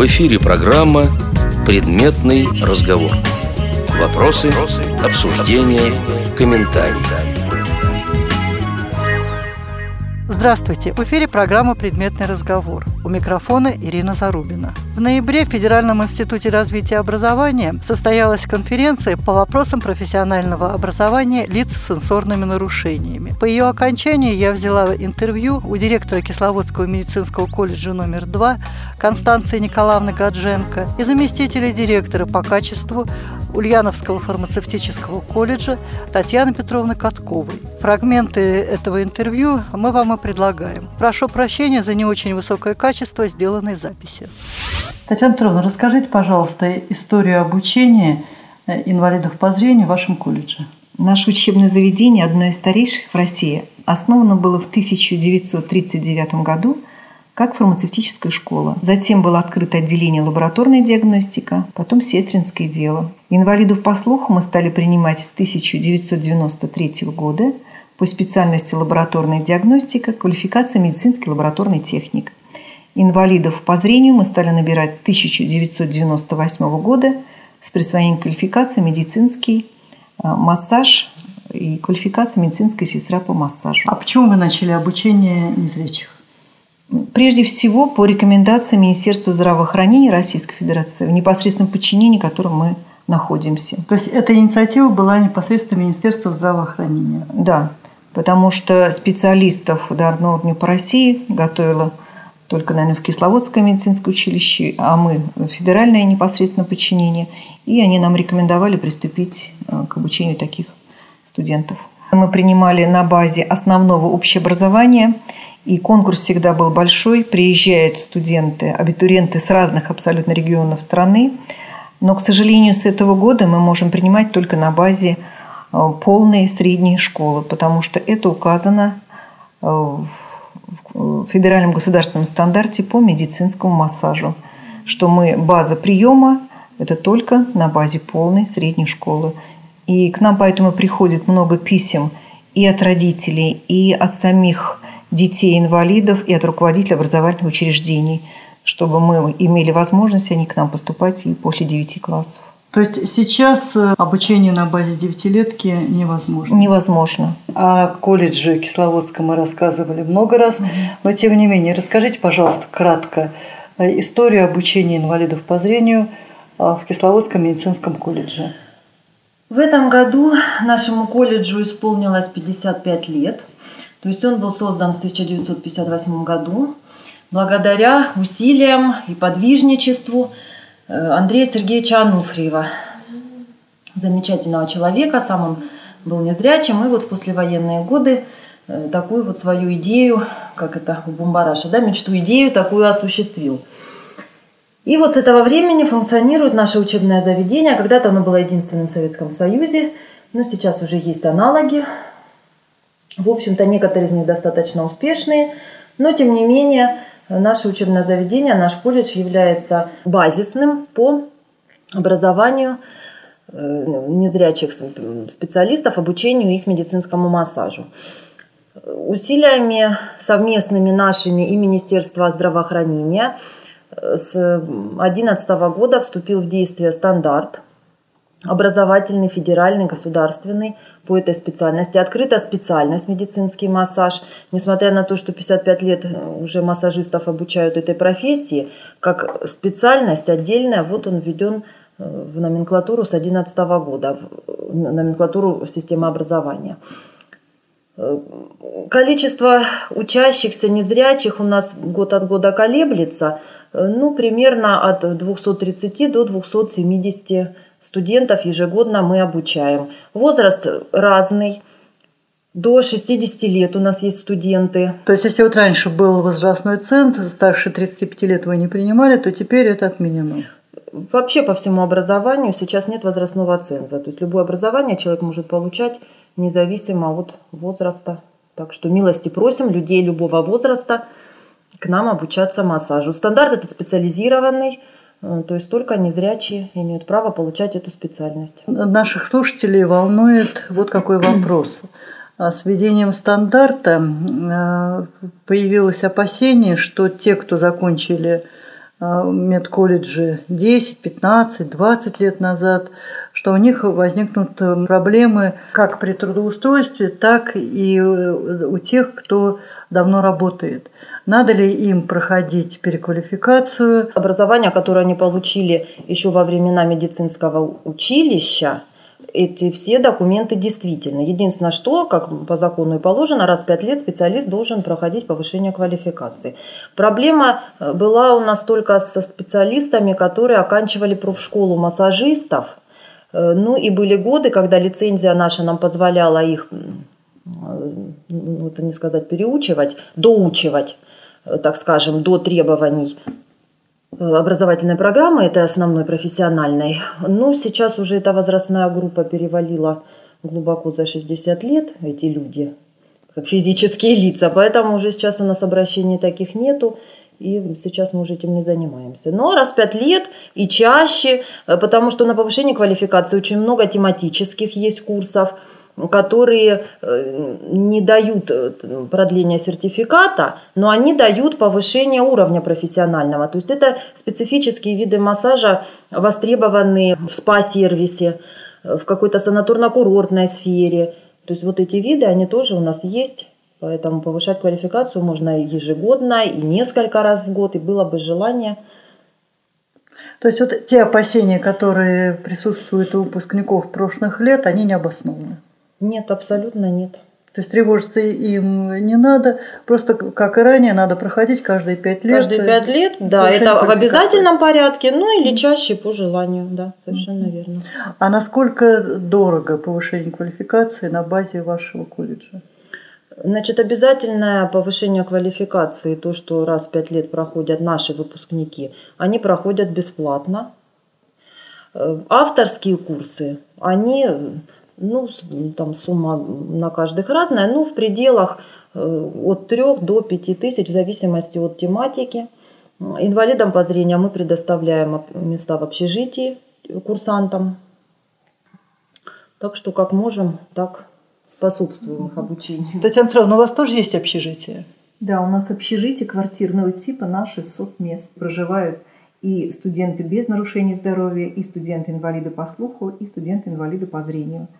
В эфире программа «Предметный разговор». Вопросы, обсуждения, комментарии. Здравствуйте! В эфире программа «Предметный разговор». Микрофона Ирина Зарубина. В ноябре в Федеральном институте развития образования состоялась конференция по вопросам профессионального образования лиц с сенсорными нарушениями. По ее окончании я взяла интервью у директора Кисловодского медицинского колледжа номер 2 Констанции Николаевны Гадженко и заместителя директора по качеству Ульяновского фармацевтического колледжа Татьяны Петровны Катковой. Фрагменты этого интервью мы вам и предлагаем. Прошу прощения за не очень высокое качество сделанной записи. Татьяна Петровна, расскажите, пожалуйста, историю обучения э, инвалидов по зрению в вашем колледже. Наше учебное заведение, одно из старейших в России, основано было в 1939 году как фармацевтическая школа. Затем было открыто отделение лабораторной диагностика, потом сестринское дело. Инвалидов по слуху мы стали принимать с 1993 года по специальности лабораторная диагностика, квалификация медицинский лабораторный техник. Инвалидов по зрению мы стали набирать с 1998 года с присвоением квалификации медицинский а, массаж и квалификация медицинская сестра по массажу. А почему вы начали обучение незрячих? Прежде всего, по рекомендации Министерства здравоохранения Российской Федерации, в непосредственном подчинении которому мы находимся. То есть эта инициатива была непосредственно Министерства здравоохранения? Да, потому что специалистов ударного уровня по России готовила только, наверное, в Кисловодское медицинское училище, а мы в федеральное непосредственно подчинение. И они нам рекомендовали приступить э, к обучению таких студентов. Мы принимали на базе основного общеобразования, и конкурс всегда был большой. Приезжают студенты, абитуриенты с разных абсолютно регионов страны. Но, к сожалению, с этого года мы можем принимать только на базе э, полной средней школы, потому что это указано э, в в федеральном государственном стандарте по медицинскому массажу, что мы база приема – это только на базе полной средней школы. И к нам поэтому приходит много писем и от родителей, и от самих детей-инвалидов, и от руководителей образовательных учреждений, чтобы мы имели возможность они к нам поступать и после 9 классов. То есть сейчас э, обучение на базе девятилетки невозможно? Невозможно. О колледже Кисловодском мы рассказывали много раз, но тем не менее, расскажите, пожалуйста, кратко э, историю обучения инвалидов по зрению э, в Кисловодском медицинском колледже. В этом году нашему колледжу исполнилось 55 лет. То есть он был создан в 1958 году благодаря усилиям и подвижничеству – Э, Андрея Сергеевича Ануфриева, замечательного человека, сам он был незрячим, и вот в послевоенные годы э, такую вот свою идею, как это у Бумбараша, да, мечту, идею такую осуществил. И вот с этого времени функционирует наше учебное заведение. Когда-то оно было единственным в Советском Союзе, но сейчас уже есть аналоги. В общем-то, некоторые из них достаточно успешные, но тем не менее Наше учебное заведение, наш колледж является базисным по образованию э, незрячих специалистов, обучению их медицинскому массажу. Усилиями совместными нашими и Министерства здравоохранения э, с 2011 года вступил в действие стандарт образовательный, федеральный, государственный по этой специальности. Открыта специальность медицинский массаж. Несмотря на то, что 55 лет э, уже массажистов обучают этой профессии, как специальность отдельная, вот он введен э, в номенклатуру с 2011 года, в номенклатуру системы образования. Э, количество учащихся незрячих у нас год от года колеблется, ну, примерно от 230 до 270 студентов ежегодно мы обучаем. Возраст разный. До 60 лет у нас есть студенты. То есть, если вот раньше был возрастной ценз, старше 35 лет вы не принимали, то теперь это отменено? Вообще по всему образованию сейчас нет возрастного ценза. То есть любое образование человек может получать независимо от возраста. Так что милости просим людей любого возраста к нам обучаться массажу. Стандарт этот специализированный – то есть только незрячие имеют право получать эту специальность. Наших слушателей волнует вот какой вопрос. А с введением стандарта э, появилось опасение, что те, кто закончили а, медколледжи 10, 15, 20 лет назад, что у них возникнут э, проблемы как при трудоустройстве, так и э, у тех, кто давно работает. Надо ли им проходить переквалификацию? Образование, которое они получили еще во времена медицинского училища, эти все документы действительно. Единственное, что, как по закону и положено, раз в пять лет специалист должен проходить повышение квалификации. Проблема э, была у нас только со специалистами, которые оканчивали профшколу массажистов. Э, ну и были годы, когда лицензия наша нам позволяла их, э, ну это не сказать переучивать, доучивать, так скажем, до требований образовательной программы, этой основной профессиональной. Ну, сейчас уже эта возрастная группа перевалила глубоко за 60 лет, эти люди, как физические лица, поэтому уже сейчас у нас обращений таких нету, и сейчас мы уже этим не занимаемся. Но раз в пять лет и чаще, э, потому что на повышение квалификации очень много тематических есть курсов – которые э, не дают э, продления сертификата, но они дают повышение уровня профессионального. То есть это специфические виды массажа, востребованные в спа-сервисе, э, в какой-то санаторно-курортной сфере. То есть вот эти виды, они тоже у нас есть. Поэтому повышать квалификацию можно ежегодно и несколько раз в год, и было бы желание – то есть вот те опасения, которые присутствуют у выпускников прошлых лет, они не обоснованы. Нет, абсолютно нет. То есть тревожиться им не надо, просто как и ранее надо проходить каждые пять лет. Каждые пять лет, да, это в обязательном порядке, ну или чаще по желанию, да, совершенно mm-hmm. верно. А насколько дорого повышение квалификации на базе вашего колледжа? Значит, обязательное повышение квалификации, то, что раз в пять лет проходят наши выпускники, они проходят бесплатно. Э, авторские курсы, они ну, там сумма на каждых разная, но в пределах э, от 3 до 5 тысяч в зависимости от тематики. Инвалидам по зрению мы предоставляем места в общежитии курсантам. Так что как можем, так способствуем их обучению. Татьяна Петровна, у вас тоже есть общежитие? Да, у нас общежитие квартирного типа на 600 мест. Проживают и студенты без нарушений здоровья, и студенты-инвалиды по слуху, и студенты-инвалиды по зрению –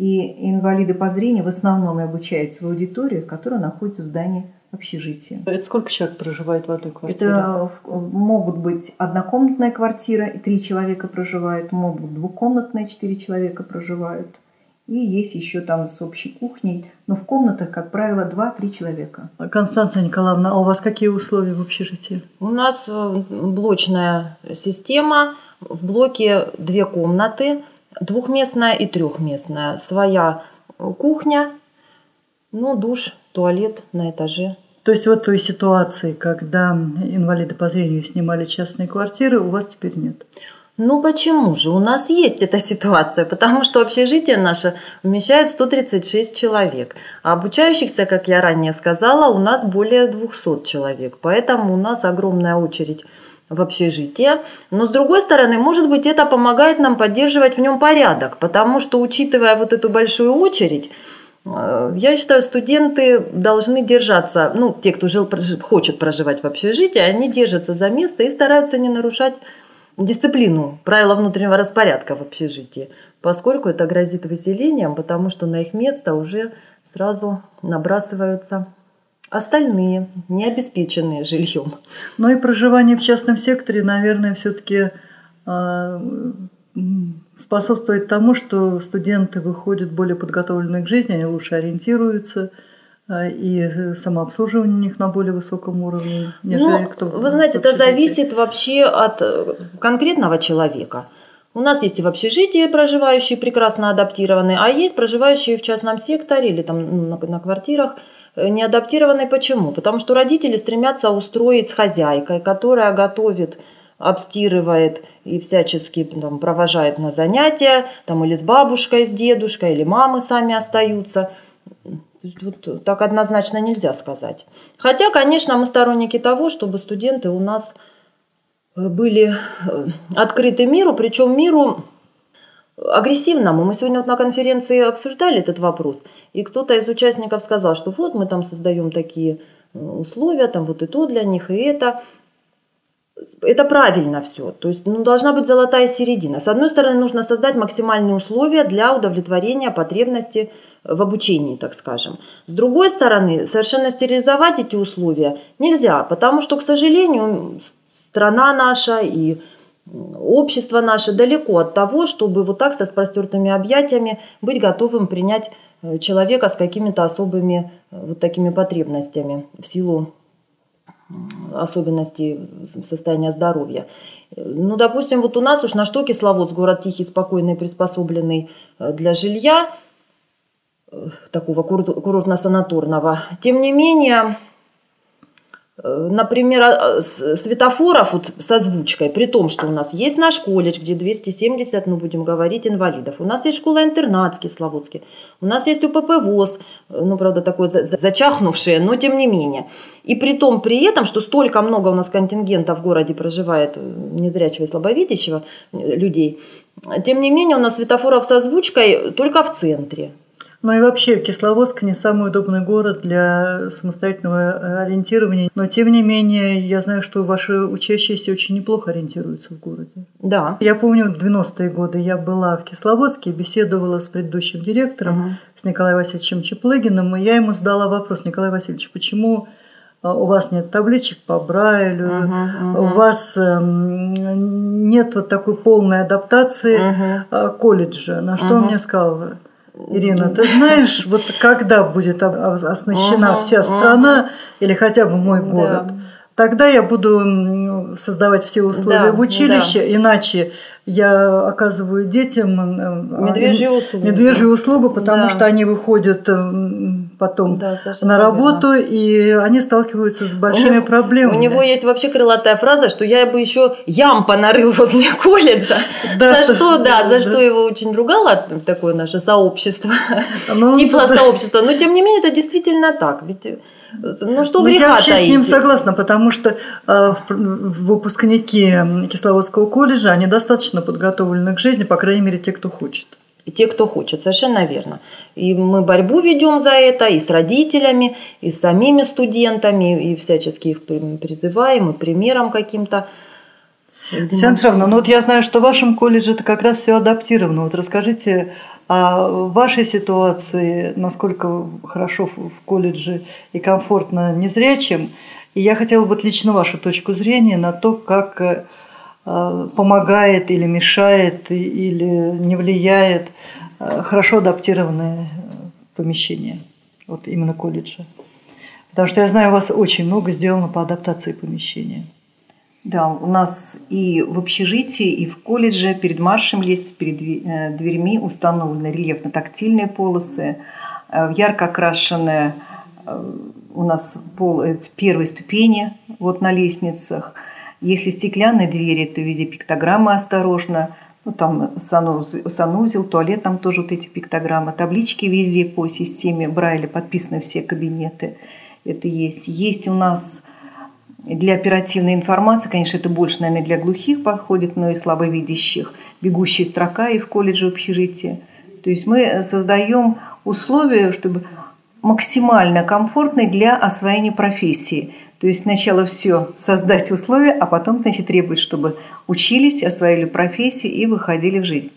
и инвалиды по зрению в основном и обучают свою аудиторию, которая находится в здании общежития. Это сколько человек проживает в одной квартире? Это могут быть однокомнатная квартира, и три человека проживают, могут двухкомнатная, четыре человека проживают. И есть еще там с общей кухней, но в комнатах, как правило, два-три человека. Констанция Николаевна, а у вас какие условия в общежитии? У нас э, блочная система. В блоке две комнаты, двухместная и трехместная. Своя кухня, ну, душ, туалет на этаже. То есть вот той ситуации, когда инвалиды по зрению снимали частные квартиры, у вас теперь нет? Ну почему же? У нас есть эта ситуация, потому что общежитие наше вмещает 136 человек, а обучающихся, как я ранее сказала, у нас более 200 человек, поэтому у нас огромная очередь в общежитие. Но с другой стороны, может быть, это помогает нам поддерживать в нем порядок, потому что, учитывая вот эту большую очередь, э, я считаю, студенты должны держаться, ну, те, кто жил, хочет проживать в общежитии, они держатся за место и стараются не нарушать дисциплину, правила внутреннего распорядка в общежитии, поскольку это грозит выселением, потому что на их место уже сразу набрасываются остальные, не обеспеченные жильем. Ну и проживание в частном секторе, наверное, все-таки а, способствует тому, что студенты выходят более подготовленные к жизни, они лучше ориентируются, а, и самообслуживание у них на более высоком уровне, нежели ну, кто. Вы знаете, это зависит вообще от э, конкретного человека. У нас есть и в общежитии проживающие прекрасно адаптированные, а есть проживающие в частном секторе или там ну, на, на квартирах, Э, не адаптированной почему? Потому что родители стремятся устроить с хозяйкой, которая готовит, обстирывает и всячески там, провожает на занятия, там или с бабушкой, с дедушкой, или мамы сами остаются. Вот так однозначно нельзя сказать. Хотя, конечно, мы сторонники того, чтобы студенты у нас э, были э, открыты миру, причем миру агрессивному. Мы сегодня вот на конференции обсуждали этот вопрос, и кто-то из участников сказал, что вот мы там создаем такие э, условия, там вот и то для них, и это. это правильно все. То есть ну, должна быть золотая середина. С одной стороны, нужно создать максимальные условия для удовлетворения потребности в обучении, так скажем. С другой стороны, совершенно стерилизовать эти условия нельзя, потому что, к сожалению, страна наша и общество наше далеко от того, чтобы вот так со распростертыми объятиями быть готовым принять э, человека с какими-то особыми э, вот такими потребностями в силу особенностей состояния здоровья. Ну, допустим, вот у нас уж на что Кисловодск, город тихий, спокойный, приспособленный э, для жилья, такого курортно-санаторного. Тем не менее, Э, например, а, светофоров вот с озвучкой, при том, что у нас есть наш колледж, где 270, ну, будем говорить, инвалидов. У нас есть школа-интернат в Кисловодске. У нас есть УПП ВОЗ, э, ну, правда, такое зачахнувшее, но тем не менее. И при том, при этом, что столько много у нас контингента в городе проживает э, незрячего и слабовидящего людей, тем не менее, у нас светофоров с озвучкой только в центре. Ну и вообще Кисловодск не самый удобный город для самостоятельного ориентирования. Но тем не менее, я знаю, что ваши учащиеся очень неплохо ориентируются в городе. Да. Я помню, в 90-е годы я была в Кисловодске, беседовала с предыдущим директором, угу. с Николаем Васильевичем Чеплыгиным, и я ему задала вопрос, Николай Васильевич, почему а, у вас нет табличек по Брайлю, uh-huh, uh-huh. у вас э, нет вот такой полной адаптации uh-huh. колледжа. На что uh-huh. он мне сказал, Ирина, ты знаешь, вот когда будет оснащена вся страна или хотя бы мой город. Тогда я буду создавать все условия да, в училище, да. иначе я оказываю детям э, медвежью услугу, медвежью услугу потому да. что они выходят потом да, на работу, верно. и они сталкиваются с большими у проблемами. У него есть вообще крылатая фраза, что я бы еще ям понарыл возле колледжа. Да, за что, да, за что его очень ругало такое наше сообщество, ну, сообщество. Но тем не менее это действительно так. Ведь ну что ну, греха Я вообще таить? с ним согласна, потому что э, выпускники Кисловодского колледжа, они достаточно подготовлены к жизни, по крайней мере, те, кто хочет. Те, кто хочет, совершенно верно. И мы борьбу ведем за это и с родителями, и с самими студентами, и всячески их призываем, и примером каким-то. Татьяна Петровна, ну вот я знаю, что в вашем колледже это как раз все адаптировано. Вот расскажите о вашей ситуации, насколько хорошо в колледже и комфортно незрячим. И я хотела бы лично вашу точку зрения на то, как э, помогает или мешает, или не влияет э, хорошо адаптированное помещение, вот именно колледжа. Потому что я знаю, у вас очень много сделано по адаптации помещения. Да, у нас и в общежитии, и в колледже перед маршем лестниц, перед э, дверьми установлены рельефно-тактильные полосы, э, ярко окрашенные э, у нас пол первой ступени вот на лестницах. Если стеклянные двери, то везде пиктограммы осторожно. Ну, там санузел, санузел, туалет, там тоже вот эти пиктограммы. Таблички везде по системе Брайля подписаны все кабинеты. Это есть. Есть у нас для оперативной информации, конечно, это больше, наверное, для глухих подходит, но и слабовидящих. Бегущая строка и в колледже общежития. То есть мы создаем условия, чтобы максимально комфортные для освоения профессии. То есть сначала все создать условия, а потом, значит, требовать, чтобы учились, освоили профессию и выходили в жизнь.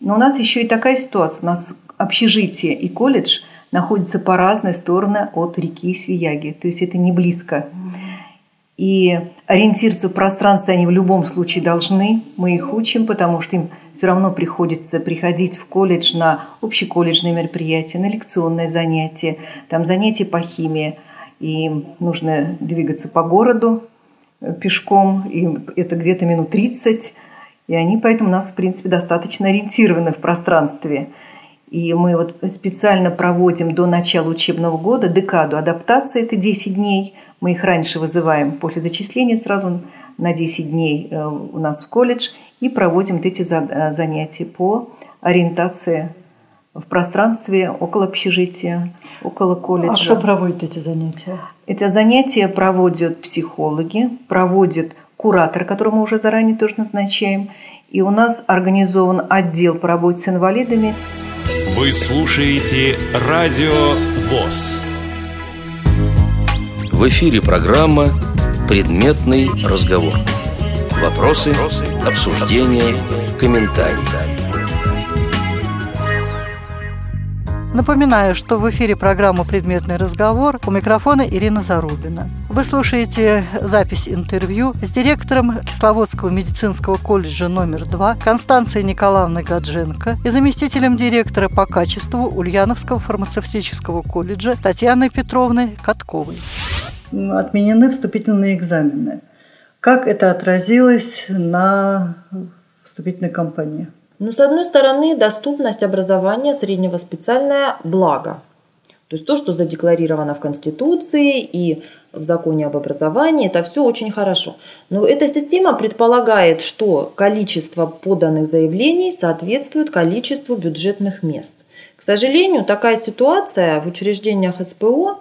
Но у нас еще и такая ситуация. У нас общежитие и колледж находятся по разные стороны от реки Свияги. То есть это не близко. И ориентироваться в пространстве они в любом случае должны. Мы их учим, потому что им все равно приходится приходить в колледж на общеколледжные мероприятия, на лекционные занятия, там занятия по химии. И нужно двигаться по городу э, пешком, и это где-то минут 30. И они поэтому у нас, в принципе, достаточно ориентированы в пространстве. И мы вот специально проводим до начала учебного года декаду адаптации, это 10 дней – мы их раньше вызываем после зачисления сразу на 10 дней э, у нас в колледж и проводим эти э, занятия по ориентации в пространстве около общежития, около колледжа. А кто проводит эти занятия? Это занятия проводят психологи, проводит куратор, которого мы уже заранее тоже назначаем. И у нас организован отдел по работе с инвалидами. Вы слушаете Радио ВОЗ. В эфире программа «Предметный разговор». Вопросы, обсуждения, комментарии. Напоминаю, что в эфире программа «Предметный разговор» у микрофона Ирина Зарубина. Вы слушаете запись интервью с директором Кисловодского медицинского колледжа номер 2 Констанцией Николаевной Гадженко и заместителем директора по качеству Ульяновского фармацевтического колледжа Татьяной Петровной Катковой. Отменены вступительные экзамены. Как это отразилось на вступительной кампании? Ну, с одной стороны, доступность образования среднего специальное благо. То есть то, что задекларировано в Конституции и в законе об образовании, это все очень хорошо. Но эта система предполагает, что количество поданных заявлений соответствует количеству бюджетных мест. К сожалению, такая ситуация в учреждениях СПО,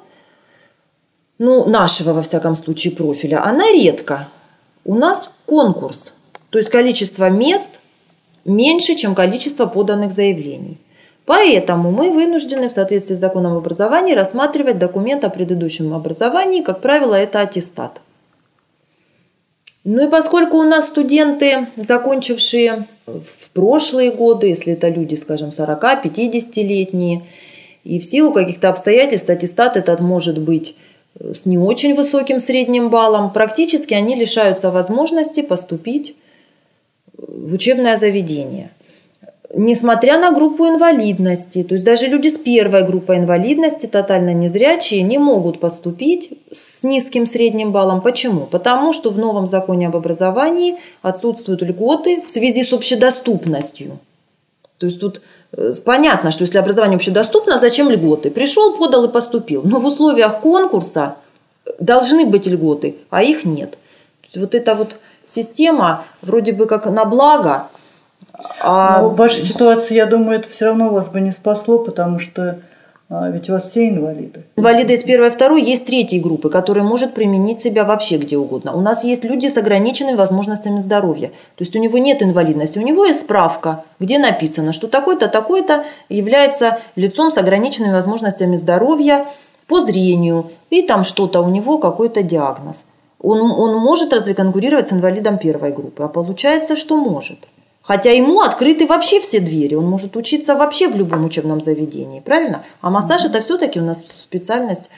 ну, нашего, во всяком случае, профиля, она редко. У нас конкурс, то есть количество мест меньше, чем количество поданных заявлений. Поэтому мы вынуждены в соответствии с законом об образовании рассматривать документ о предыдущем образовании, как правило, это аттестат. Ну и поскольку у нас студенты, закончившие в прошлые годы, если это люди, скажем, 40-50-летние, и в силу каких-то обстоятельств аттестат этот может быть с не очень высоким средним баллом, практически они лишаются возможности поступить в учебное заведение. Несмотря на группу инвалидности, то есть даже люди с первой группой инвалидности, тотально незрячие, не могут поступить с низким средним баллом. Почему? Потому что в новом законе об образовании отсутствуют льготы в связи с общедоступностью. То есть тут понятно, что если образование общедоступно, зачем льготы? Пришел, подал и поступил. Но в условиях конкурса должны быть льготы, а их нет. Вот это вот система вроде бы как на благо. А... Но ваша ситуация, я думаю, это все равно вас бы не спасло, потому что а, ведь у вас все инвалиды. Инвалиды из первой и второй, есть третьей группы, которая может применить себя вообще где угодно. У нас есть люди с ограниченными возможностями здоровья. То есть у него нет инвалидности, у него есть справка, где написано, что такой-то, такой-то является лицом с ограниченными возможностями здоровья по зрению, и там что-то у него, какой-то диагноз он, он может разве конкурировать с инвалидом первой группы? А получается, что может. Хотя ему открыты вообще все двери, он может учиться вообще в любом учебном заведении, правильно? А массаж это все-таки у нас специальность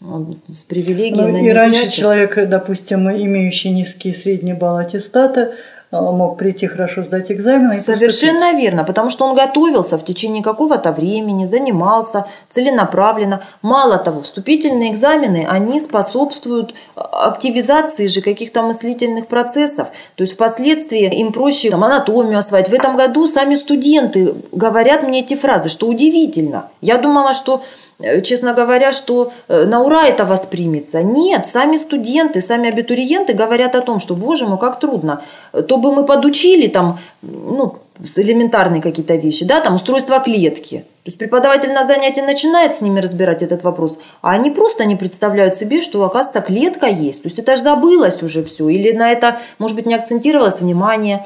с привилегией ну, на И раньше человек, допустим, имеющий низкий средний балл аттестата, мог прийти хорошо сдать экзамен. Совершенно поступить. верно, потому что он готовился в течение какого-то времени, занимался целенаправленно. Мало того, вступительные экзамены, они способствуют а, активизации же каких-то мыслительных процессов. То есть впоследствии им проще там, анатомию осваивать. В этом году сами студенты говорят мне эти фразы, что удивительно. Я думала, что Э, честно говоря, что э, на ура это воспримется. Нет, сами студенты, сами абитуриенты говорят о том, что, боже мой, как трудно. То бы мы подучили там, ну, элементарные какие-то вещи, да, там устройство клетки. То есть преподаватель на занятии начинает с ними разбирать этот вопрос, а они просто не представляют себе, что, оказывается, клетка есть. То есть это же забылось уже все, или на это, может быть, не акцентировалось внимание.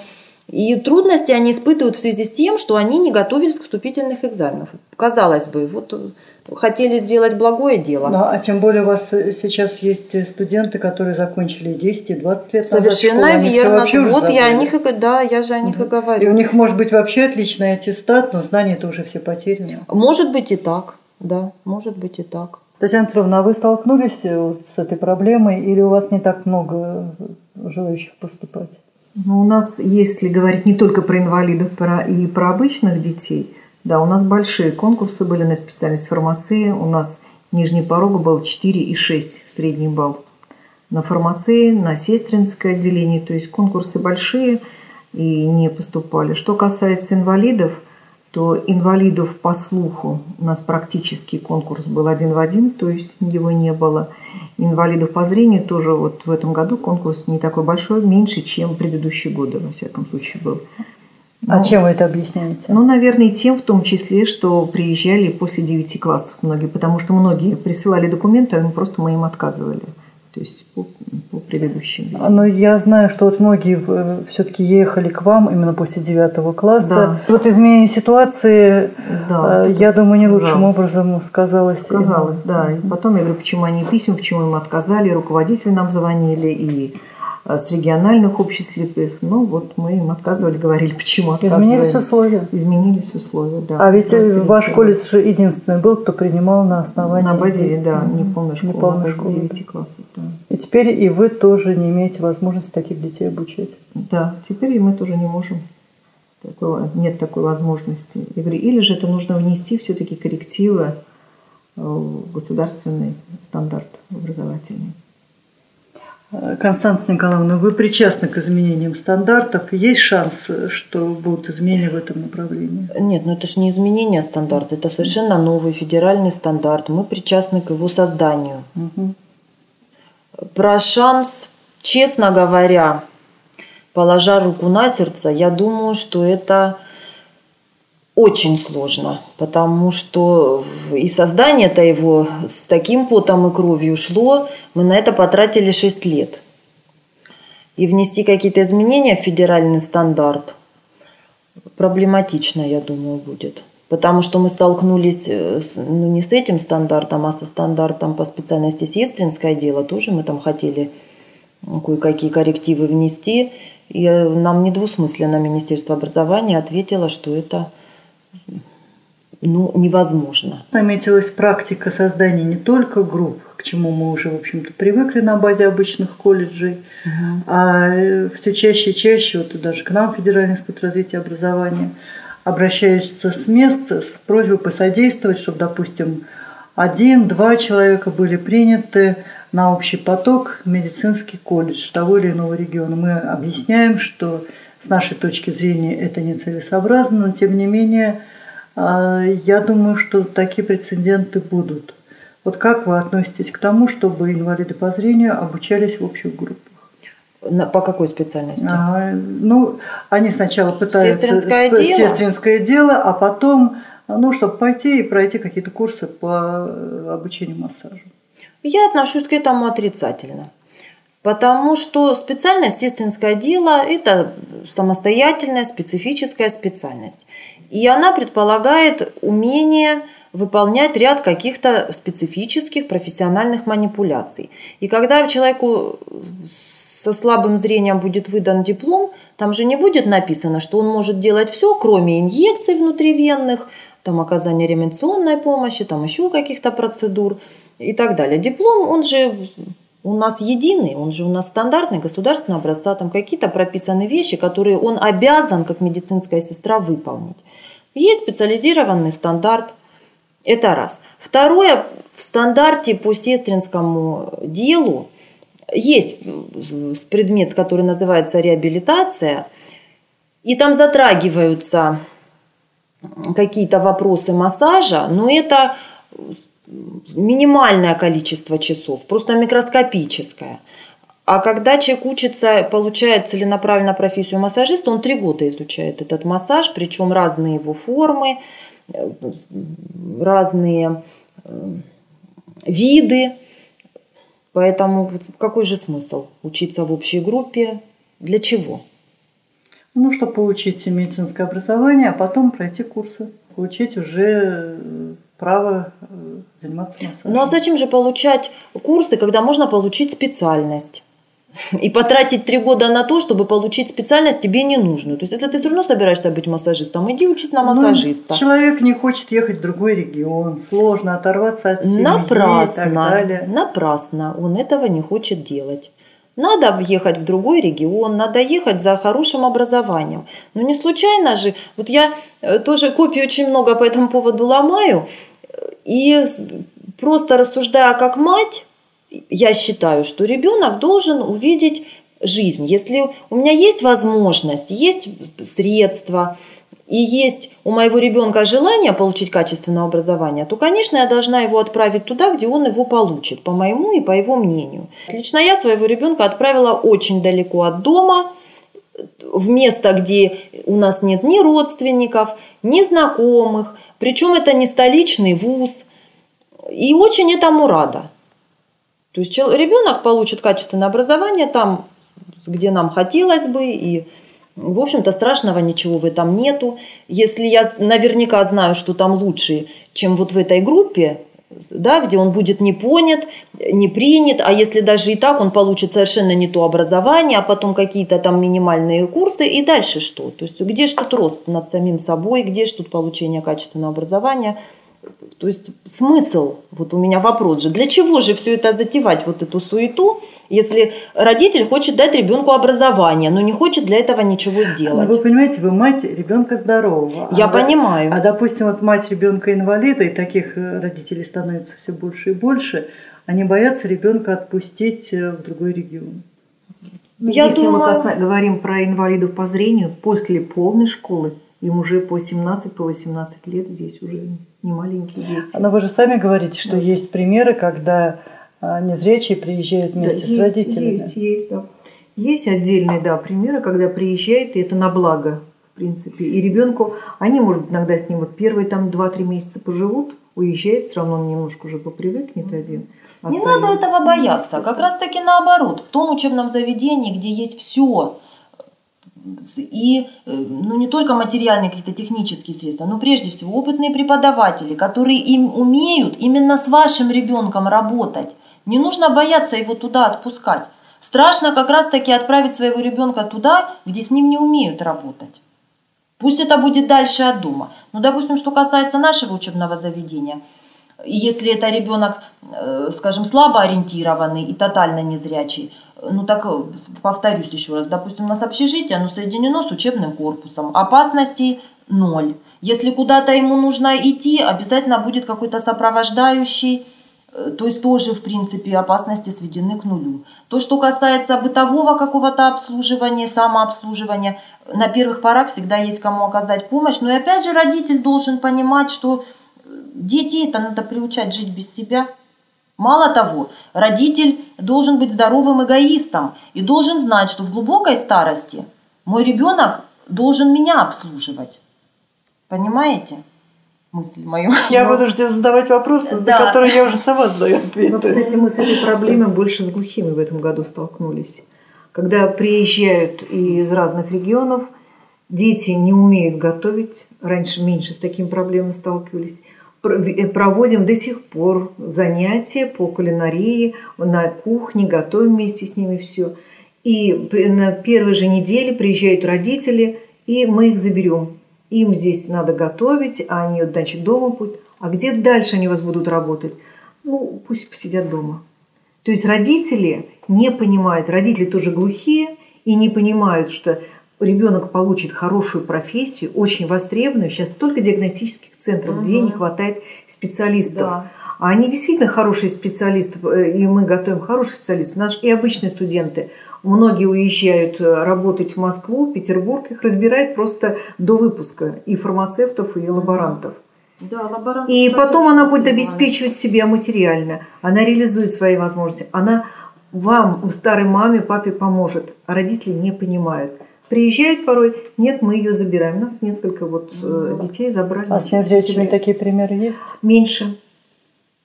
И трудности они испытывают в связи с тем, что они не готовились к вступительных экзаменов. Казалось бы, вот хотели сделать благое дело. Ну, а тем более у вас сейчас есть студенты, которые закончили 10 и 20 лет Совершенно назад школу. верно. Вот я о них, да, я же о них угу. и говорю. И у них может быть вообще отличный аттестат, но знания это уже все потеряны. Может быть и так, да, может быть и так. Татьяна Петровна, а вы столкнулись э, с этой проблемой или у вас не так много желающих поступать? Ну, у нас, если говорить не только про инвалидов про, и про обычных детей – да, у нас большие конкурсы были на специальность фармации. У нас нижний порог был 4,6 средний балл. На фармации, на сестринское отделение, то есть конкурсы большие и не поступали. Что касается инвалидов, то инвалидов по слуху у нас практически конкурс был один в один, то есть его не было. Инвалидов по зрению тоже вот в этом году конкурс не такой большой, меньше, чем предыдущие годы, во всяком случае, был. А ну, чем вы это объясняете? Ну, наверное, тем в том числе, что приезжали после 9 классов многие, потому что многие присылали документы, а мы просто мы им отказывали. То есть по, по предыдущим. Но ну, я знаю, что вот многие э, все-таки ехали к вам именно после 9 класса. Да. Вот изменение ситуации, да, э, я думаю, не лучшим образом сказалось. Сказалось, да. И потом я говорю, почему они писем, почему им отказали, руководители нам звонили, и с региональных обществ слепых. Ну, вот мы им отказывали, говорили, почему отказываем. Изменились условия? Изменились условия, да. А ведь ваш колледж единственный был, кто принимал на основании... На базе, да, неполной школы, неполной на школы. 9 классов, да. И теперь и вы тоже не имеете возможности таких детей обучать. Да, теперь и мы тоже не можем. Такого, нет такой возможности. Я говорю, или же это нужно внести все-таки коррективы в государственный стандарт образовательный. Констанция Николаевна, вы причастны к изменениям стандартов. Есть шанс, что будут изменения в этом направлении? Нет, ну это же не изменение стандарта, это совершенно новый федеральный стандарт. Мы причастны к его созданию. Угу. Про шанс, честно говоря, положа руку на сердце, я думаю, что это очень сложно, потому что и создание-то его с таким потом и кровью шло, мы на это потратили 6 лет. И внести какие-то изменения в федеральный стандарт проблематично, я думаю, будет. Потому что мы столкнулись с, ну, не с этим стандартом, а со стандартом по специальности сестринское дело. Тоже мы там хотели кое-какие коррективы внести. И нам недвусмысленно Министерство образования ответило, что это ну, невозможно. Наметилась практика создания не только групп, к чему мы уже, в общем-то, привыкли на базе обычных колледжей, угу. а все чаще и чаще, вот даже к нам Федеральный институт развития образования, обращаются с места с просьбой посодействовать, чтобы, допустим, один-два человека были приняты на общий поток в медицинский колледж того или иного региона. Мы объясняем, что с нашей точки зрения это нецелесообразно, но тем не менее а, я думаю, что такие прецеденты будут. Вот как вы относитесь к тому, чтобы инвалиды по зрению обучались в общих группах? По какой специальности? А, ну, они сначала пытаются... Сестринское дело? Сестринское дело, а потом, ну, чтобы пойти и пройти какие-то курсы по обучению массажу. Я отношусь к этому отрицательно. Потому что специальность сестринское дело – это самостоятельная специфическая специальность. И она предполагает умение выполнять ряд каких-то специфических профессиональных манипуляций. И когда человеку со слабым зрением будет выдан диплом, там же не будет написано, что он может делать все, кроме инъекций внутривенных, там оказания ремонтационной помощи, там еще каких-то процедур и так далее. Диплом, он же у нас единый, он же у нас стандартный, государственный образца, там какие-то прописаны вещи, которые он обязан, как медицинская сестра, выполнить. Есть специализированный стандарт, это раз. Второе, в стандарте по сестринскому делу есть предмет, который называется реабилитация, и там затрагиваются какие-то вопросы массажа, но это минимальное количество часов, просто микроскопическое. А когда человек учится, получает целенаправленно профессию массажиста, он три года изучает этот массаж, причем разные его формы, разные э, виды. Поэтому какой же смысл учиться в общей группе? Для чего? Ну, чтобы получить медицинское образование, а потом пройти курсы, получить уже э, право э, заниматься массажем. Ну а зачем же получать курсы, когда можно получить специальность? И потратить три года на то, чтобы получить специальность, тебе не нужно. То есть, если ты все равно собираешься быть массажистом, иди учись на ну, массажиста. Ну, человек не хочет ехать в другой регион, сложно оторваться от семьи Напрасно, и так далее. Напрасно. Он этого не хочет делать. Надо ехать в другой регион, надо ехать за хорошим образованием. Но не случайно же, вот я э, тоже копии очень много по этому поводу ломаю, и просто рассуждая как мать, я считаю, что ребенок должен увидеть жизнь. Если у меня есть возможность, есть средства, и есть у моего ребенка желание получить качественное образование, то, конечно, я должна его отправить туда, где он его получит, по моему и по его мнению. Лично я своего ребенка отправила очень далеко от дома, в место, где у нас нет ни родственников, ни знакомых, причем это не столичный вуз. И очень этому рада. То есть ребенок получит качественное образование там, где нам хотелось бы, и, в общем-то, страшного ничего в этом нету. Если я наверняка знаю, что там лучше, чем вот в этой группе, да, где он будет не понят, не принят, а если даже и так, он получит совершенно не то образование, а потом какие-то там минимальные курсы, и дальше что? То есть где ж тут рост над самим собой, где ж тут получение качественного образования? То есть смысл, вот у меня вопрос же, для чего же все это затевать, вот эту суету, если родитель хочет дать ребенку образование, но не хочет для этого ничего сделать. Ну, вы понимаете, вы мать ребенка здорового. Я а понимаю. Вы, а допустим, вот мать ребенка инвалида, и таких э, родителей становится все больше и больше, они боятся ребенка отпустить э, в другой регион. Ну, Я Если думаю... мы каса... говорим про инвалидов по зрению, после полной школы им уже по 17, по 18 лет здесь уже не маленькие дети. Но вы же сами говорите, что вот. есть примеры, когда незрячие приезжают вместе да, с родителями. Есть, есть, да. Есть отдельные, да, примеры, когда приезжает, и это на благо, в принципе. И ребенку, они, может быть, иногда с ним вот первые там 2-3 месяца поживут, уезжает, все равно он немножко уже попривыкнет один. Не надо этого бояться. Как раз таки наоборот. В том учебном заведении, где есть все, и э, ну, не только материальные какие-то технические средства, но прежде всего опытные преподаватели, которые им умеют именно с вашим ребенком работать. Не нужно бояться его туда отпускать. Страшно как раз-таки отправить своего ребенка туда, где с ним не умеют работать. Пусть это будет дальше от дома. Но, допустим, что касается нашего учебного заведения, если это ребенок, э, скажем, слабо ориентированный и тотально незрячий, ну так э, повторюсь еще раз, допустим, у нас общежитие, оно соединено с учебным корпусом, опасностей ноль. Если куда-то ему нужно идти, обязательно будет какой-то сопровождающий, Э, то есть тоже, в принципе, опасности сведены к нулю. То, что касается бытового какого-то обслуживания, самообслуживания, на первых порах всегда есть кому оказать помощь. Но и опять же родитель должен понимать, что детей это надо приучать жить без себя. Мало того, родитель должен быть здоровым эгоистом и должен знать, что в глубокой старости мой ребенок должен меня обслуживать. Понимаете? Мысль мою. Я Но... вынуждена задавать вопросы, да. на которые я уже сама задаю ответы. Ну, кстати, мы с этой проблемой больше с глухими в этом году столкнулись. Когда приезжают из разных регионов, дети не умеют готовить. Раньше меньше с такими проблемами сталкивались. Э, проводим до сих пор занятия по кулинарии, на кухне, готовим вместе с ними все. И на первой же неделе приезжают родители, и мы их заберем им здесь надо готовить, а они, значит, дома путь. А где дальше они у вас будут работать? Ну, пусть посидят дома. То есть родители не понимают, родители тоже глухие и не понимают, что ребенок получит хорошую профессию, очень востребованную. Сейчас столько диагностических центров, угу. где не хватает специалистов. Да. А они действительно хорошие специалисты, э, и мы готовим хороших специалистов. Наши и обычные студенты – Многие уезжают э, работать в Москву, Петербург, их разбирает просто до выпуска и фармацевтов, и лаборантов. Да, лаборант. И потом она будет обеспечивать себя материально. Она реализует свои возможности. Она вам, старой маме, папе поможет. А родители не понимают. Приезжают порой, нет, мы ее забираем. У нас несколько вот mm детей забрали. А с незрячими такие примеры есть? Меньше.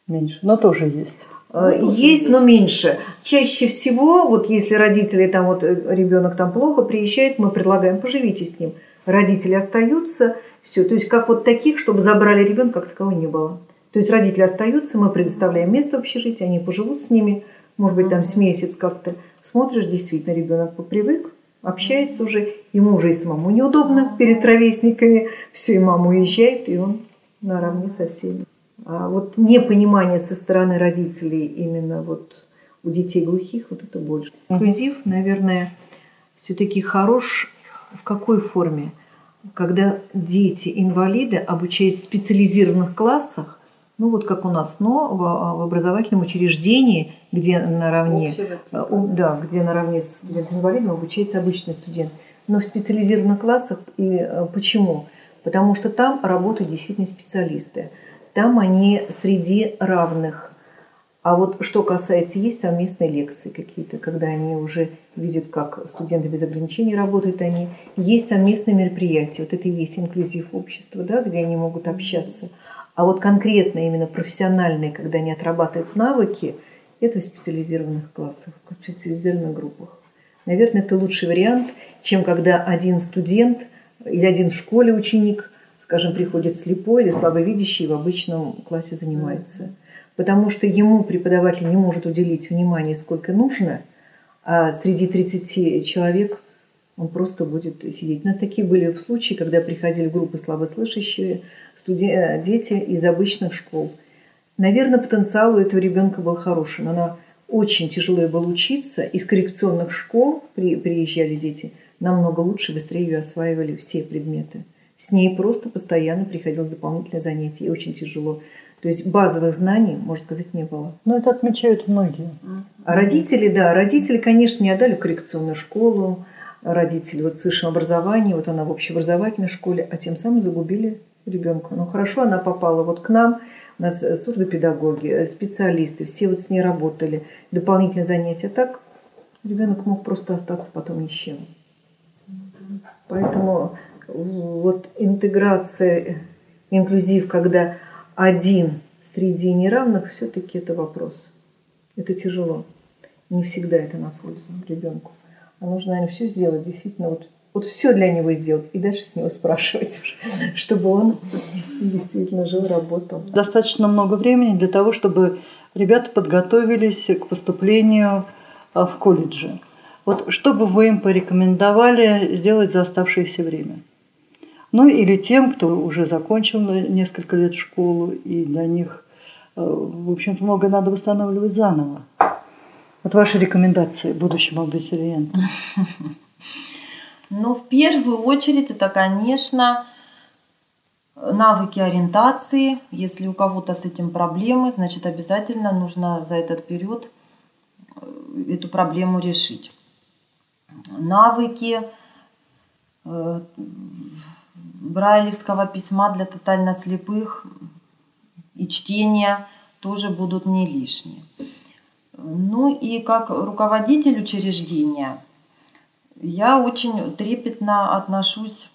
Меньше, но тоже есть. Э, ну, есть, но меньше. Чаще всего, вот если родители там вот э, ребенок там плохо приезжает, мы предлагаем поживите с ним. Родители остаются, все. То есть как вот таких, чтобы забрали ребенка, как такового не было. То есть родители остаются, мы предоставляем место в общежитии, они поживут с ними, может быть, там с месяц как-то. Смотришь, действительно, ребенок попривык, общается уже, ему уже и самому неудобно перед ровесниками, все, и мама уезжает, и он наравне со всеми. А вот непонимание со стороны родителей именно вот у детей глухих, вот это больше. Инклюзив, наверное, все-таки хорош в какой форме? Когда дети-инвалиды обучаются в специализированных классах, ну вот как у нас, но в, в образовательном учреждении, где наравне, э, да, где наравне с студентом-инвалидом обучается обычный студент. Но в специализированных классах и почему? Потому что там работают действительно специалисты – там они среди равных. А вот что касается, есть совместные лекции какие-то, когда они уже видят, как студенты без ограничений работают они. Есть совместные мероприятия, вот это и есть инклюзив общества, да, где они могут общаться. А вот конкретно именно профессиональные, когда они отрабатывают навыки, это в специализированных классах, в специализированных группах. Наверное, это лучший вариант, чем когда один студент или один в школе ученик – скажем, приходит слепой или слабовидящий в обычном классе занимается. потому что ему преподаватель не может уделить внимание сколько нужно, а среди 30 человек он просто будет сидеть. У нас такие были случаи, когда приходили группы слабослышащие, студен... дети из обычных школ. Наверное, потенциал у этого ребенка был хороший, но она очень тяжело было учиться. Из коррекционных школ при... приезжали дети намного лучше, быстрее ее осваивали все предметы. С ней просто постоянно приходилось дополнительное занятие, и очень тяжело. То есть базовых знаний, можно сказать, не было. Но это отмечают многие. А родители, да, родители, конечно, не отдали коррекционную школу, родители вот с высшим образованием, вот она в общеобразовательной школе, а тем самым загубили ребенка. Ну хорошо, она попала вот к нам, у нас сурдопедагоги, специалисты, все вот с ней работали, дополнительные занятия. Так ребенок мог просто остаться потом ни с чем. Поэтому вот интеграция, инклюзив, когда один среди неравных, все-таки это вопрос. Это тяжело. Не всегда это на пользу ребенку. А нужно, наверное, все сделать, действительно, вот, вот все для него сделать и дальше с него спрашивать, чтобы он действительно жил, работал. Достаточно много времени для того, чтобы ребята подготовились к поступлению а, в колледже. Вот что бы вы им порекомендовали сделать за оставшееся время? Ну или тем, кто уже закончил несколько лет школу, и для них, э, в общем-то, много надо восстанавливать заново. Вот ваши рекомендации будущим абитуриентам. Ну, в первую очередь, это, конечно, навыки ориентации. Если у кого-то с этим проблемы, значит, обязательно нужно за этот период э, эту проблему решить. Навыки э, брайлевского письма для тотально слепых и чтения тоже будут не лишние. Ну и как руководитель учреждения я очень трепетно отношусь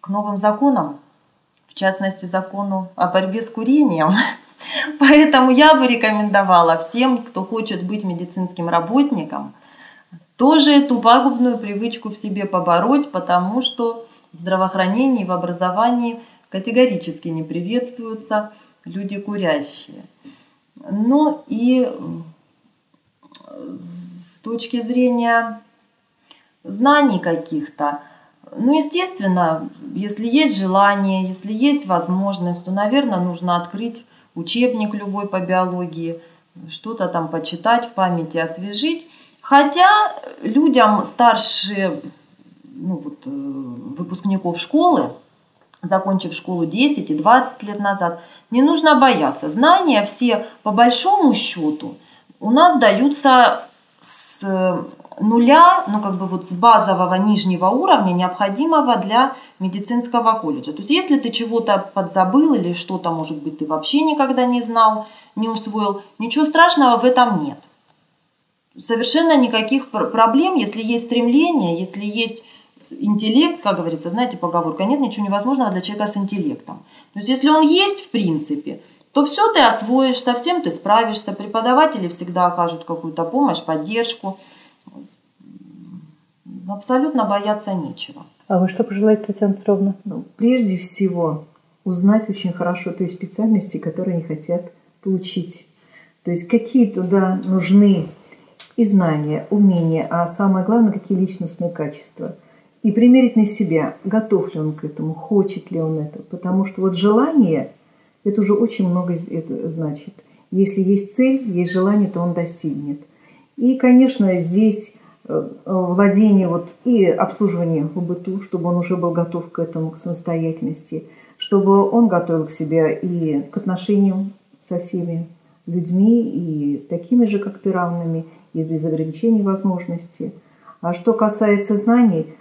к новым законам, в частности закону о борьбе с курением. Поэтому я бы рекомендовала всем, кто хочет быть медицинским работником, тоже эту пагубную привычку в себе побороть, потому что в здравоохранении, в образовании категорически не приветствуются люди курящие. Ну и с точки зрения знаний каких-то, ну, естественно, если есть желание, если есть возможность, то, наверное, нужно открыть учебник любой по биологии, что-то там почитать, в памяти освежить. Хотя людям старше ну, вот, э, выпускников школы, закончив школу 10 и 20 лет назад, не нужно бояться. Знания все по большому счету у нас даются с нуля, ну как бы вот с базового нижнего уровня, необходимого для медицинского колледжа. То есть если ты чего-то подзабыл или что-то, может быть, ты вообще никогда не знал, не усвоил, ничего страшного в этом нет. Совершенно никаких проблем, если есть стремление, если есть интеллект, как говорится, знаете, поговорка, нет ничего невозможного для человека с интеллектом. То есть если он есть в принципе, то все ты освоишь, совсем ты справишься. Преподаватели всегда окажут какую-то помощь, поддержку. Абсолютно бояться нечего. А вы что пожелаете, Татьяна Петровна? Ну, прежде всего, узнать очень хорошо той специальности, которые они хотят получить. То есть какие туда нужны и знания, умения, а самое главное, какие личностные качества – и примерить на себя, готов ли он к этому, хочет ли он это. Потому что вот желание, это уже очень много значит. Если есть цель, есть желание, то он достигнет. И, конечно, здесь э, владение вот и обслуживание в быту, чтобы он уже был готов к этому, к самостоятельности, чтобы он готовил к себе и к отношениям со всеми людьми, и такими же, как ты, равными, и без ограничений возможностей. А что касается знаний –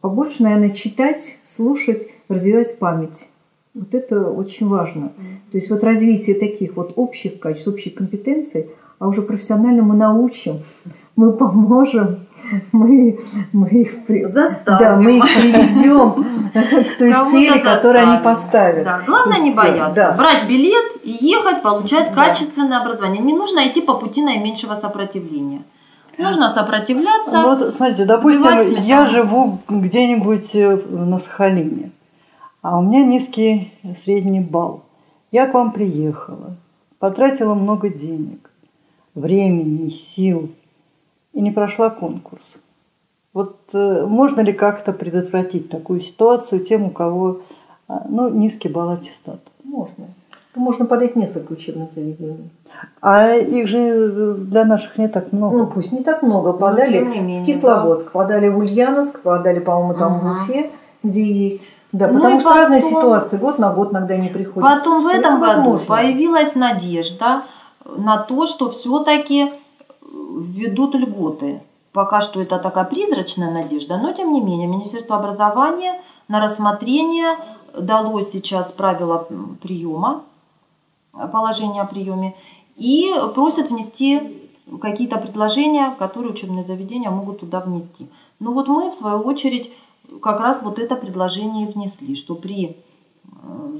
побольше, наверное, читать, слушать, развивать память. Вот это очень важно. То есть вот развитие таких вот общих качеств, общих компетенций, а уже профессионально мы научим, мы поможем, мы, мы их при... заставим. Да, мы их приведем к той цели, которую они поставят. Да. Главное не бояться. Да. Брать билет и ехать, получать да. качественное образование. Не нужно идти по пути наименьшего сопротивления. Нужно сопротивляться. Вот, смотрите, допустим, я живу где-нибудь э, на Сахалине, а у меня низкий средний балл. Я к вам приехала, потратила много денег, времени, сил и не прошла конкурс. Вот э, можно ли как-то предотвратить такую ситуацию тем, у кого а, ну, низкий балл аттестата? Можно. Можно подать несколько учебных заведений. А их же для наших не так много. Ну, пусть не так много. Подали менее, в Кисловодск, да. подали в Ульяновск, подали, по-моему, там угу. в Уфе, где есть. Да, ну потому что потом, разные ситуации, год на год иногда не приходят. Потом Все в этом это году возможно. появилась надежда на то, что все-таки введут льготы. Пока что это такая призрачная надежда, но тем не менее Министерство образования на рассмотрение дало сейчас правила приема, положение о приеме, и просят внести какие-то предложения, которые учебные заведения могут туда внести. Ну вот мы, в свою очередь, как раз вот это предложение внесли, что при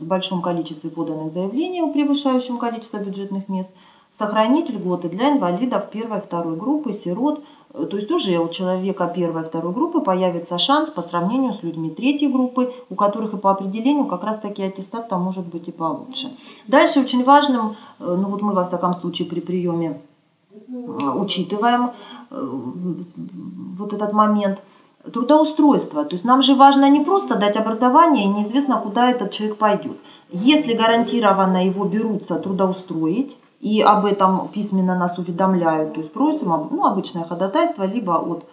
большом количестве поданных заявлений, превышающем количество бюджетных мест, сохранить льготы для инвалидов первой и второй группы, сирот. То есть уже у человека первой и второй группы появится шанс по сравнению с людьми третьей группы, у которых и по определению как раз таки аттестат там может быть и получше. Дальше очень важным, ну вот мы во всяком случае при приеме учитываем вот этот момент – трудоустройство. То есть нам же важно не просто дать образование, и неизвестно, куда этот человек пойдет. Если гарантированно его берутся трудоустроить, и об этом письменно нас уведомляют, то есть просим ну, обычное ходатайство, либо от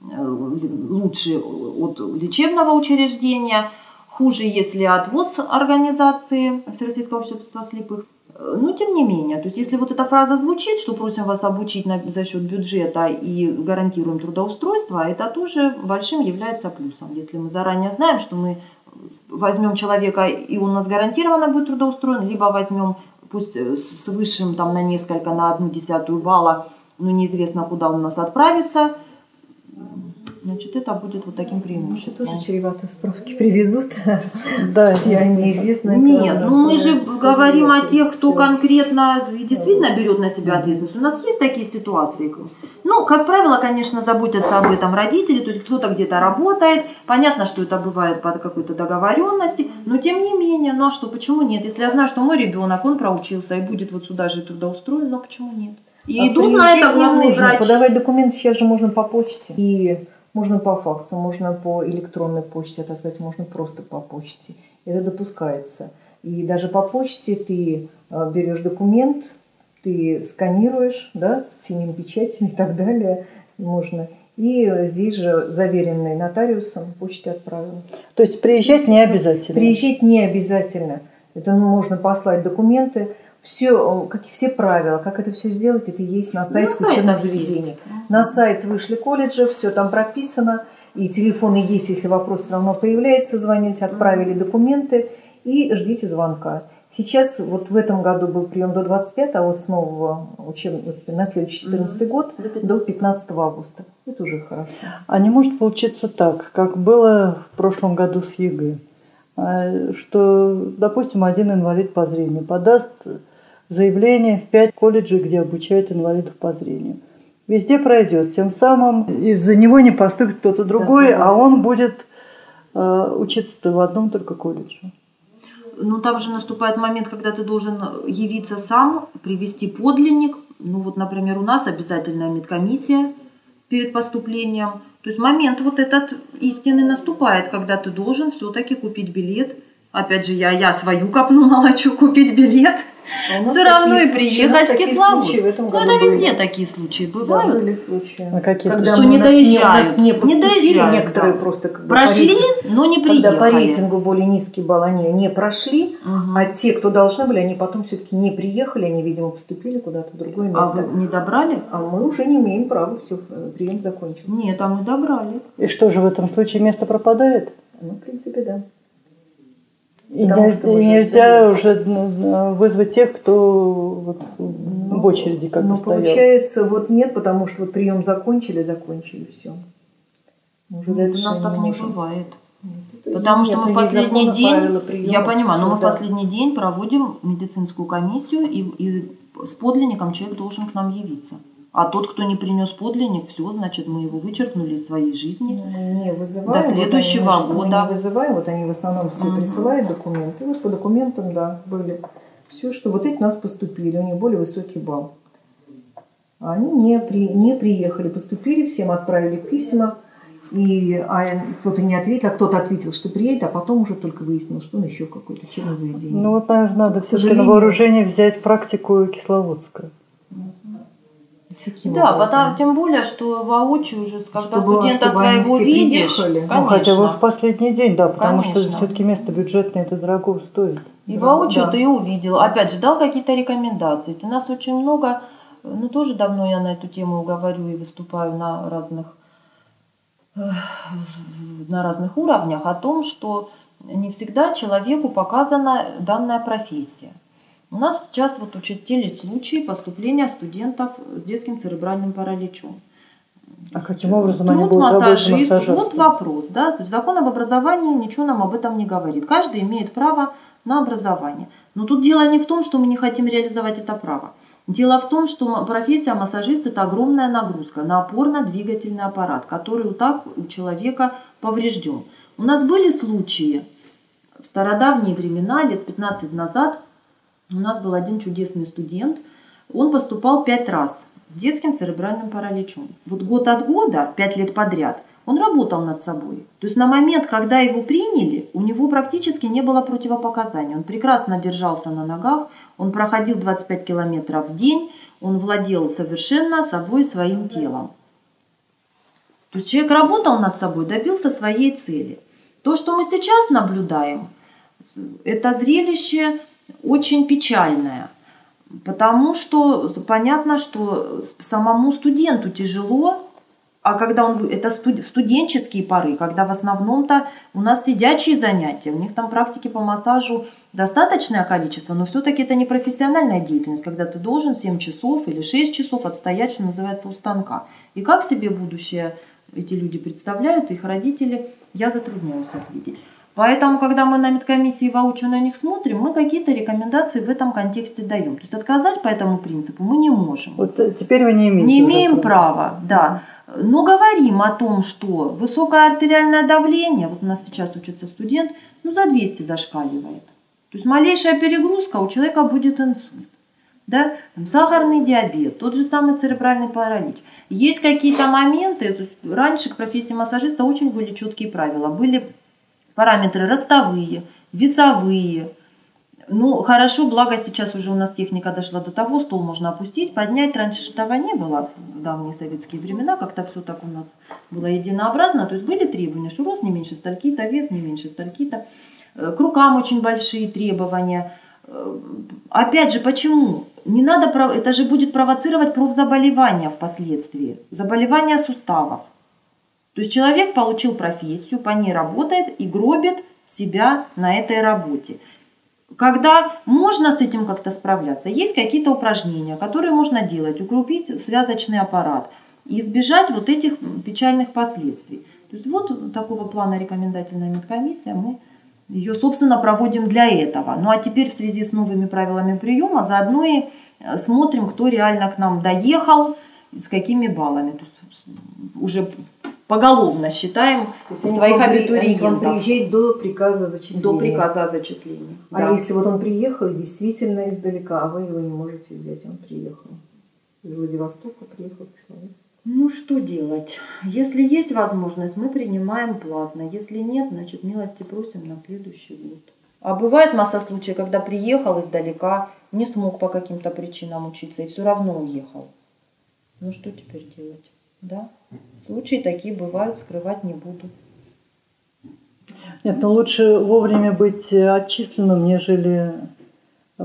лучше от лечебного учреждения, хуже, если от ВОЗ организации Всероссийского общества слепых. Но тем не менее, то есть если вот эта фраза звучит, что просим вас обучить на, за счет бюджета и гарантируем трудоустройство, это тоже большим является плюсом. Если мы заранее знаем, что мы возьмем человека и он у нас гарантированно будет трудоустроен, либо возьмем пусть с высшим там на несколько, на одну десятую балла, но неизвестно, куда он у нас отправится – значит, это будет вот таким преимуществом. Это тоже чревато справки привезут. Да. Все неизвестно. Нет, ну мы же говорим о тех, кто конкретно и действительно берет на себя ответственность. У нас есть такие ситуации. Ну, как правило, конечно, заботятся об этом родители, то есть кто-то где-то работает. Понятно, что это бывает по какой-то договоренности, но тем не менее, ну а что, почему нет? Если я знаю, что мой ребенок, он проучился и будет вот сюда же трудоустроен, но почему нет? И а идут на это главный врач. Подавать документы сейчас же можно по почте. И можно по факсу, можно по электронной почте отослать, можно просто по почте. Это допускается. И даже по почте ты а, берешь документ, ты сканируешь, да, с синим печатями и так далее, можно. И здесь же заверенный нотариусом почте отправил. То есть приезжать не обязательно? Приезжать не обязательно. Это можно послать документы, все, как и все правила, как это все сделать, это есть на сайте на учебных заведений. На сайт вышли колледжи, все там прописано, и телефоны есть, если вопрос все равно появляется, звоните, отправили документы и ждите звонка. Сейчас вот в этом году был прием до 25, а вот с нового учебного, на следующий 14 mm год до 15 августа. Это уже хорошо. А не может получиться так, как было в прошлом году с ЕГЭ, а, что, допустим, один инвалид по зрению подаст заявление в пять колледжей, где обучают инвалидов по зрению. Везде пройдет. Тем самым из-за него не поступит кто-то другой, да, а он будет э, учиться в одном только колледже. Ну, там же наступает момент, когда ты должен явиться сам, привести подлинник. Ну, вот, например, у нас обязательная медкомиссия перед поступлением. То есть момент вот этот истинный наступает, когда ты должен все-таки купить билет. Опять же, я, я свою копну молочу, купить билет – а все равно и приехать в Кисловодск. Ну, это везде такие случаи бывают. Да, были случаи. А какие Когда что не доезжают. Не, не, не доезжают. Некоторые да. просто как бы прошли, по но не приехали. Когда по рейтингу более низкий балл они не прошли, угу. а те, кто должны были, они потом все-таки не приехали, они, видимо, поступили куда-то в другое место. А вы не добрали? А мы уже не имеем права, все, прием закончился. Нет, а мы добрали. И что же в этом случае место пропадает? Ну, в принципе, да. И нельзя, нельзя уже ну, вызвать тех, кто вот ну, в очереди как ну, бы стоял. получается, вот нет, потому что вот прием закончили, закончили, все. Уже нет, у нас так не бывает. Нет, потому что мы в последний день, я понимаю, но мы в последний день проводим медицинскую комиссию, и, и с подлинником человек должен к нам явиться. А тот, кто не принес подлинник, все, значит, мы его вычеркнули из своей жизни. Мы не вызываем. До следующего вот года. Мы не вызываем, вот они в основном все угу. присылают документы. И вот по документам, да, были Все, что вот эти у нас поступили, у них более высокий балл. Они не, при, не приехали, поступили, всем отправили письма, и а кто-то не ответил, а кто-то ответил, что приедет, а потом уже только выяснил, что он еще в какое-то учебное заведение. Ну вот, наверное, надо все-таки на вооружение взять практику Кисловодская. Каким да, потому, тем более, что воочию уже, когда чтобы, студента чтобы своего видишь, конечно. Ну, хотя бы в последний день, да, потому конечно. что все-таки место бюджетное это дорого стоит. И да, воочию да. ты увидел, опять же, дал какие-то рекомендации. У нас очень много, ну тоже давно я на эту тему говорю и выступаю на разных на разных уровнях о том, что не всегда человеку показана данная профессия. У нас сейчас вот участились случаи поступления студентов с детским церебральным параличом. А каким образом Труд они будут массажист, Вот вопрос, да. То есть закон об образовании ничего нам об этом не говорит. Каждый имеет право на образование. Но тут дело не в том, что мы не хотим реализовать это право. Дело в том, что профессия массажист – это огромная нагрузка на опорно-двигательный аппарат, который у так у человека поврежден. У нас были случаи в стародавние времена, лет 15 назад, у нас был один чудесный студент, он поступал пять раз с детским церебральным параличом. Вот год от года, пять лет подряд, он работал над собой. То есть на момент, когда его приняли, у него практически не было противопоказаний. Он прекрасно держался на ногах, он проходил 25 километров в день, он владел совершенно собой, своим телом. То есть человек работал над собой, добился своей цели. То, что мы сейчас наблюдаем, это зрелище очень печальное, потому что понятно, что самому студенту тяжело а когда он, это студенческие пары, когда в основном-то у нас сидячие занятия, у них там практики по массажу достаточное количество, но все-таки это не профессиональная деятельность, когда ты должен 7 часов или 6 часов отстоять, что называется, у станка. И как себе будущее эти люди представляют, их родители, я затрудняюсь ответить. Поэтому, когда мы на медкомиссии воочию на них смотрим, мы какие-то рекомендации в этом контексте даем. То есть отказать по этому принципу мы не можем. Вот э, теперь вы не имеете. Не имеем права, да. Но говорим о том, что высокое артериальное давление, вот у нас сейчас учится студент, ну за 200 зашкаливает. То есть малейшая перегрузка, у человека будет инсульт. Да? Там, сахарный диабет, тот же самый церебральный паралич. Есть какие-то моменты, раньше к профессии массажиста очень были четкие правила. Были параметры ростовые, весовые, ну, хорошо, благо сейчас уже у нас техника дошла до того, стол можно опустить, поднять. Раньше этого не было в давние советские времена, как-то все так у нас было единообразно. То есть были требования, что рост не меньше стальки-то, вес не меньше стальки-то. Э, к рукам очень большие требования. Э, опять же, почему? Не надо, это же будет провоцировать профзаболевания впоследствии, заболевания суставов. То есть человек получил профессию, по ней работает и гробит себя на этой работе когда можно с этим как-то справляться, есть какие-то упражнения, которые можно делать, укрепить связочный аппарат и избежать вот этих печальных последствий. То есть вот такого плана рекомендательная медкомиссия, мы ее, собственно, проводим для этого. Ну а теперь в связи с новыми правилами приема заодно и э, смотрим, кто реально к нам доехал, с какими баллами. То есть уже поголовно считаем То есть своих абитуриентов. Они к вам приезжать до приказа зачисления. До приказа о зачислении. А да. если вот он приехал действительно издалека, а вы его не можете взять, он приехал из Владивостока, приехал в Кисловодск. Ну что делать? Если есть возможность, мы принимаем платно. Если нет, значит милости просим на следующий год. А бывает масса случаев, когда приехал издалека, не смог по каким-то причинам учиться и все равно уехал. Ну что теперь делать? Да? Случаи такие бывают, скрывать не буду. Нет, но лучше вовремя быть отчисленным, нежели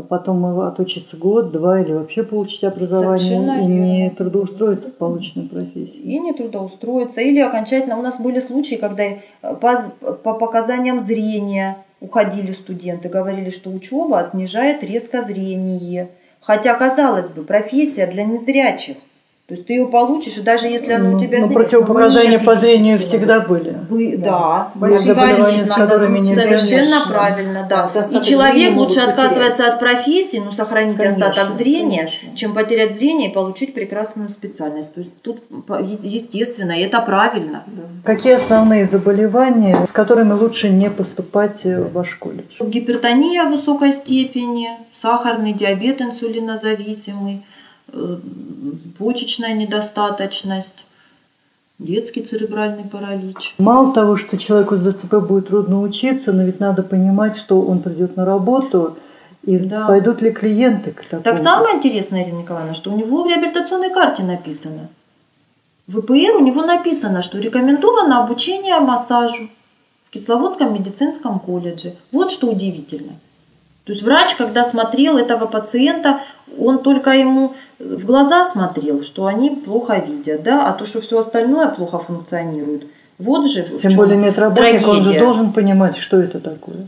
потом отучиться год, два или вообще получить образование Совершенно и не трудоустроиться в полученной профессии. И не трудоустроиться. Или окончательно у нас были случаи, когда по, по показаниям зрения уходили студенты, говорили, что учеба снижает резко зрение. Хотя, казалось бы, профессия для незрячих – То есть ты ее получишь, и даже если она ну, у тебя ну, противопоказания по зрению всегда были. Вы, да, да. заболевания, с которыми не Совершенно конечно. правильно, да. да. И человек лучше отказывается от профессии, но сохранить конечно, остаток зрения, конечно. чем потерять зрение и получить прекрасную специальность. То есть тут естественно, и это правильно. Да. Какие основные заболевания, с которыми лучше не поступать в ваш колледж? Гипертония высокой степени, сахарный диабет инсулинозависимый, Э, почечная недостаточность, детский церебральный паралич. Мало того, что человеку с ДЦП будет трудно учиться, но ведь надо понимать, что он придет на работу, и да. пойдут ли клиенты к такому. Так самое интересное, Ирина Николаевна, что у него в реабилитационной карте написано. В ВПР у него написано, что рекомендовано обучение массажу в Кисловодском медицинском колледже. Вот что удивительно. То есть врач, когда смотрел этого пациента, он только ему в глаза смотрел, что они плохо видят, да, а то, что все остальное плохо функционирует. Вот же Тем более медработник, трагедия. он же должен понимать, что это такое.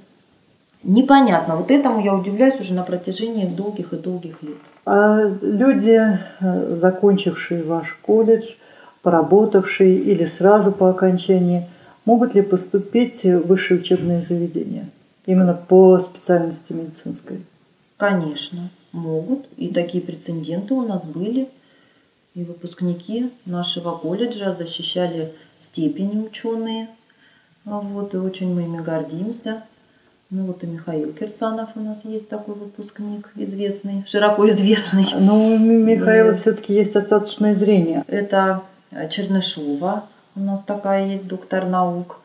Непонятно. Вот этому я удивляюсь уже на протяжении долгих и долгих лет. А люди, э, закончившие ваш колледж, поработавшие или сразу по окончании, могут ли поступить в высшие учебные заведения? Именно по специальности медицинской? Конечно, могут. И такие прецеденты у нас были. И выпускники нашего колледжа защищали степени ученые. Вот, и очень мы ими гордимся. Ну вот и Михаил Кирсанов у нас есть такой выпускник, известный, широко известный. Но у Михаила и... все-таки есть достаточное зрение. Это Чернышова, у нас такая есть доктор наук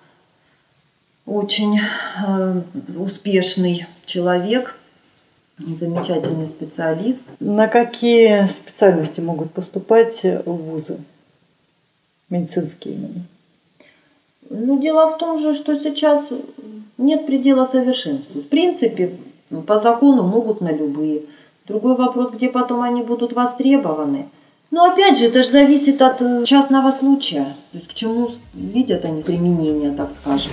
очень э, успешный человек, замечательный специалист. На какие специальности могут поступать в вузы? Медицинские именно. Ну, дело в том же, что сейчас нет предела совершенству. В принципе, по закону могут на любые. Другой вопрос, где потом они будут востребованы. Но опять же, это же зависит от э, частного случая. То есть к чему видят они применение, так скажем.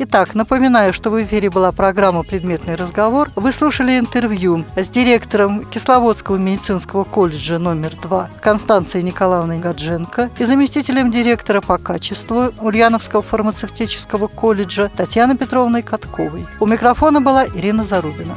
Итак, напоминаю, что в эфире была программа «Предметный разговор». Вы слушали интервью с директором Кисловодского медицинского колледжа номер 2 Констанцией Николаевной Гадженко и заместителем директора по качеству Ульяновского фармацевтического колледжа Татьяной Петровной Катковой. У микрофона была Ирина Зарубина.